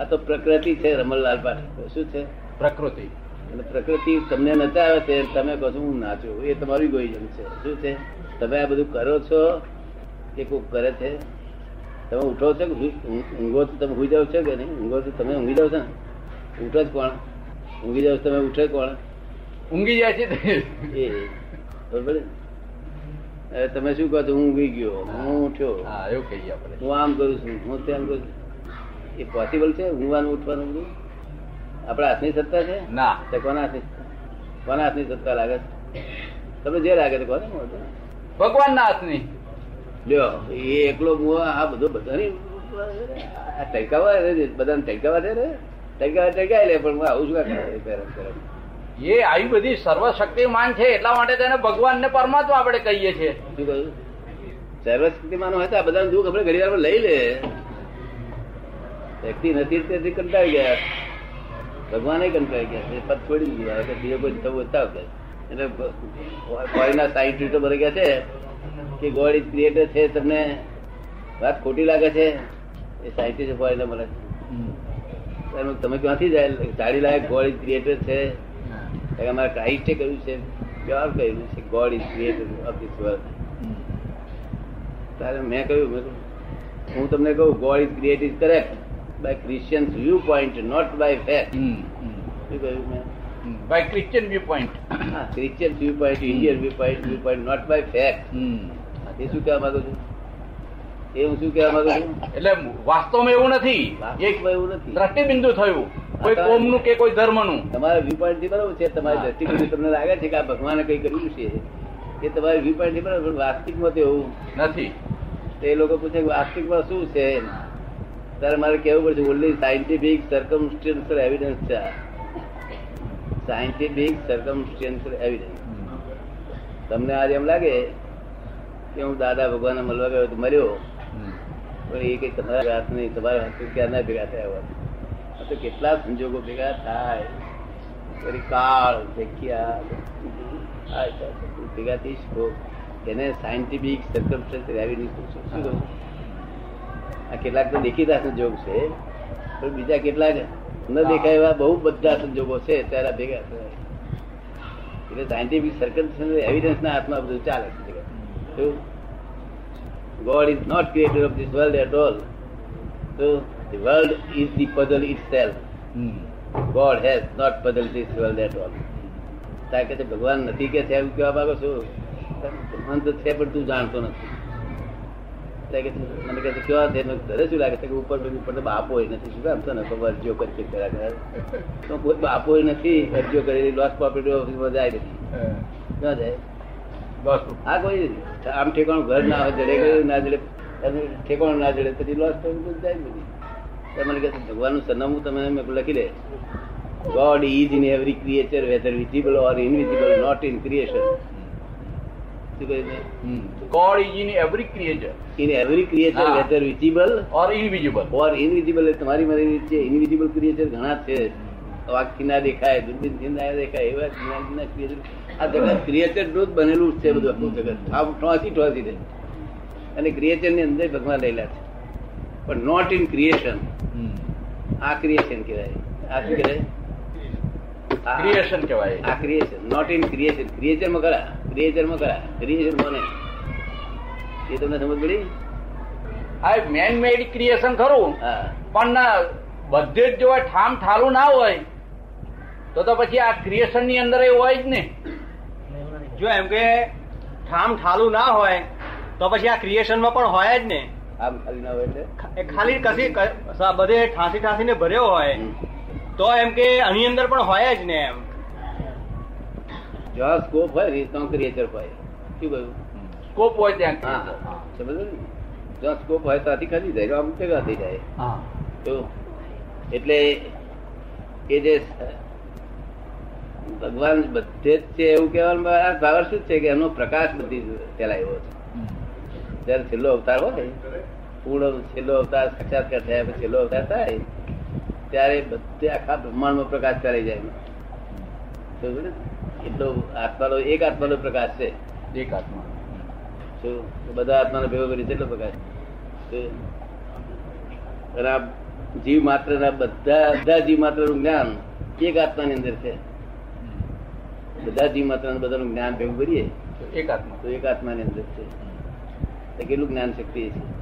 આ તો પ્રકૃતિ છે રમણલાલ પાઠક શું છે? પ્રકૃતિ. અને પ્રકૃતિ તમને નચાવે છે તમે કહો છો હું નાચું એ તમારું ગોઈજન છે. શું છે? તમે આ બધું કરો છો? કે કોક કરે છે? તમે ઉઠો છો કે ઊંઘ- છો તમે ઊંઘી જાવ છો કે નહીં? ઊંઘો છો તમે ઊંઘી જાવ છો ને? ઉઠો જ કોણ? ઊંઘી જાવ છો તમે ઉઠે કોણ? ઊંઘી જાય છે તે. એ બરોબર? તમે શું કહો છો? હું ઊંઘી ગયો હું ઉઠ્યો. હા એવું કહીએ આપણે. હું આમ કરું છું હું તેમ કરું છું. એ પોસિબલ છે? ઊંઘવાનું ઉઠવાનું બધું આપણા હાથની સત્તા છે? ના. તો કોના હાથની કોના હાથની સત્તા લાગે છે? તમને જે લાગે છે કોને? ભગવાન ના હાથની. લ્યો એ એકલો મું આ બધો બધાની આ ટકાવા બધાને ટકાવા છે ને ટકાવા ટકાય લે પણ હું આવું છું કરે એ આવી બધી સર્વશક્તિમાન છે એટલા માટે તેને ભગવાન ને પરમાત્મા આપણે કહીએ છીએ. શું સર્વશક્તિમાન હોય તો આ બધાનું દુઃખ આપણે ઘડી વારમાં લઈ લે. વ્યક્તિ નથી તેથી કંટાળી ગયા. ભગવાન કંટાળી ગયા. છે પદ છોડી દીધું. કે બીજો કોઈ થવું કે. એટલે ફોરેનના સાયન્ટિસ્ટો બધા ગયા છે કે ગોડ ઇઝ ક્રિએટર છે તમને વાત ખોટી લાગે છે? એ સાયન્ટિસ્ટ ફોરેનર મળે છે તમે ક્યાંથી જાય જાડી લાયક ગોડ ઇઝ ક્રિએટર છે અમારા ક્રાઇસ્ટે કહ્યું છે પ્યોર કહ્યું છે God is creator of this world તારે મેં કહ્યું મેં કહ્યું, હું તમને કહું God is create is correct viewpoint not by fact શું કહ્યું મેં બાય ક્રિશ્ચિયન વ્યૂ પોઈન્ટ હા Christian viewpoint Indian viewpoint viewpoint not by fact એ શું કહેવા માંગુ છું? એ હું શું કહેવા માંગુ છું? એટલે વાસ્તવમાં એવું નથી. એક એવું નથી. દ્રષ્ટિબિંદુ થયું. કોઈ નું કે કોઈ ધર્મનું. તમારા વ્યૂ પોઈન્ટથી બરોબર છે. તમારી હા. દ્રષ્ટિકોણ તમને લાગે છે કે આ ભગવાને કઈ કર્યું છે? એ તમારી વ્યૂ પોઈન્ટથી બરોબર વાસ્તવિકમાં તો એવું નથી. તો એ લોકો પૂછે કે વાસ્તવિકમાં શું છે? ત્યારે મારે કેવું પડશે? ઓનલી સાયન્ટિફિક સર્કમસ્ટેન્શિયલ એવિડન્સ છે સાયન્ટિફિક સર્કમસ્ટેન્શિયલ એવિડન્સ તમને આજે એમ લાગે કે હું દાદા ભગવાન મળવા ગયો તો મર્યો પણ એ કઈ તમારા હાથ નહીં. તમારા હાથ ક્યાં ના ભેગા થયા હોય તો કેટલા સંજોગો ભેગા થાય. પછી કાળ, જગ્યા, આ ભેગા થઈ શકો એને સાયન્ટિફિક સર્કમસ્ટન્શિયલ એવિડન્સ શું કહું? કેટલાક તો દેખીતા સંજોગ છે, પણ બીજા કેટલાક ન દેખાય એવા બહુ બધા સંજોગો છે ત્યારે ભેગા થયા એટલે સાયન્ટિફિક સર્કલ એવિડન્સ ના હાથમાં બધું ચાલે છે. God is not creator of this world at all તો world is the puzzle itself God has not puzzle this world at all તારે કે ભગવાન નથી કે છે, એવું કહેવા માંગો છો? ભગવાન તો છે, પણ તું જાણતો નથી. મને કહે છે કેવા છે કીધું, શું લાગે છે કે ઉપર ઉપર તો બાપો નથી. શું કામ? તને ખબર અરજીઓ કરી છે કર્યા કરે તો કોઈ બાપો નથી અરજીઓ કરેલી લોસ પ્રોપર્ટી ઓફિસમાં જાય નથી ના જાય? આ કોઈ આમ ઠેકાણું ઘર ના હોય જડે ના જડે ઠેકાણું ના જડે પછી લોસ પ્રોપર્ટી જાય બધી મને કહે છે, ભગવાનનું સરનામું તમે લખી દે God is in every creature whether visible or invisible not in creation every creature in every creature હા. Whether visible or invisible or invisible તમારી મારી છે ઇનવિઝિબલ ક્રિએચર ઘણા છે. વાકથી ના દેખાય દૂરબીનથી ના દેખાય એવા જ્ઞાનના creature. આ જગત ક્રિએચરનું બનેલું છે બધું આખું જગત. આમ ઠોસી ઠોસી દે અને ક્રિએચરની અંદર ભગવાન રહેલા છે. પણ નોટ ઇન ક્રિએશન આ ક્રિએશન કહેવાય. આ શું કહેવાય? આ- ક્રિએશન કહેવાય. આ ક્રિએશન નોટ ઇન ક્રિએશન ક્રિએચરમાં ખરા. ક્રિએચર જન્મ ખરા ક્રિએશન જન્મ નહીં એ તમને સમજ પડી? આ મેન મેડ ક્રિએશન ખરું. પણ ના બધે જ જો ઠામ ઠાલું ના હોય તો તો પછી આ ક્રિએશનની અંદર એ હોય જ ને. જો એમ કે ઠામ ઠાલું ના હોય તો પછી આ ક્રિએશનમાં પણ હોય જ ને. આમ ખાલી ના હોય એટલે? ખાલી કશી ક- બધે ઠાંસી ઠાંસીને ભર્યો હોય તો એમ કે આની અંદર પણ હોય જ ને એમ. જ્યાં સ્કોપ હોય ને ત્યાં ક્રિએચર હોય. શું કહ્યું? સ્કોપ હોય ત્યાં હા સમજો ને? જ્યાં સ્કોપ હોય ત્યાંથી ખાલી જાય આમ ભેગા થઈ જાય. હા. તો એટલે એ જે ભગવાન બધે જ છે એવું કહેવાનું ભાવર શું છે કે એનો પ્રકાશ બધી ફેલાયો છે. જયારે છેલ્લો અવતાર હોય પૂર્ણ છેલ્લો અવતાર સાક્ષાત્કાર થયા પછી છેલ્લો અવતાર થાય ત્યારે બધે આખા બ્રહ્માંડમાં પ્રકાશ ફેલાઈ જાય? એટલો આત્માનો એક આત્માનો પ્રકાશ છે. એક આત્મા. શું? બધા આત્માનો ભેગો કરી કેટલો પ્રકાશ. અને આ જીવ માત્ર ના બધા બધા જીવ માત્રનું જ્ઞાન એક આત્માની અંદર છે. બધા જીવ માત્ર બધાનું જ્ઞાન ભેગું કરીએ એક આત્મા. તો એક આત્માની અંદર છે. કેટલું જ્ઞાન શક્તિ છે?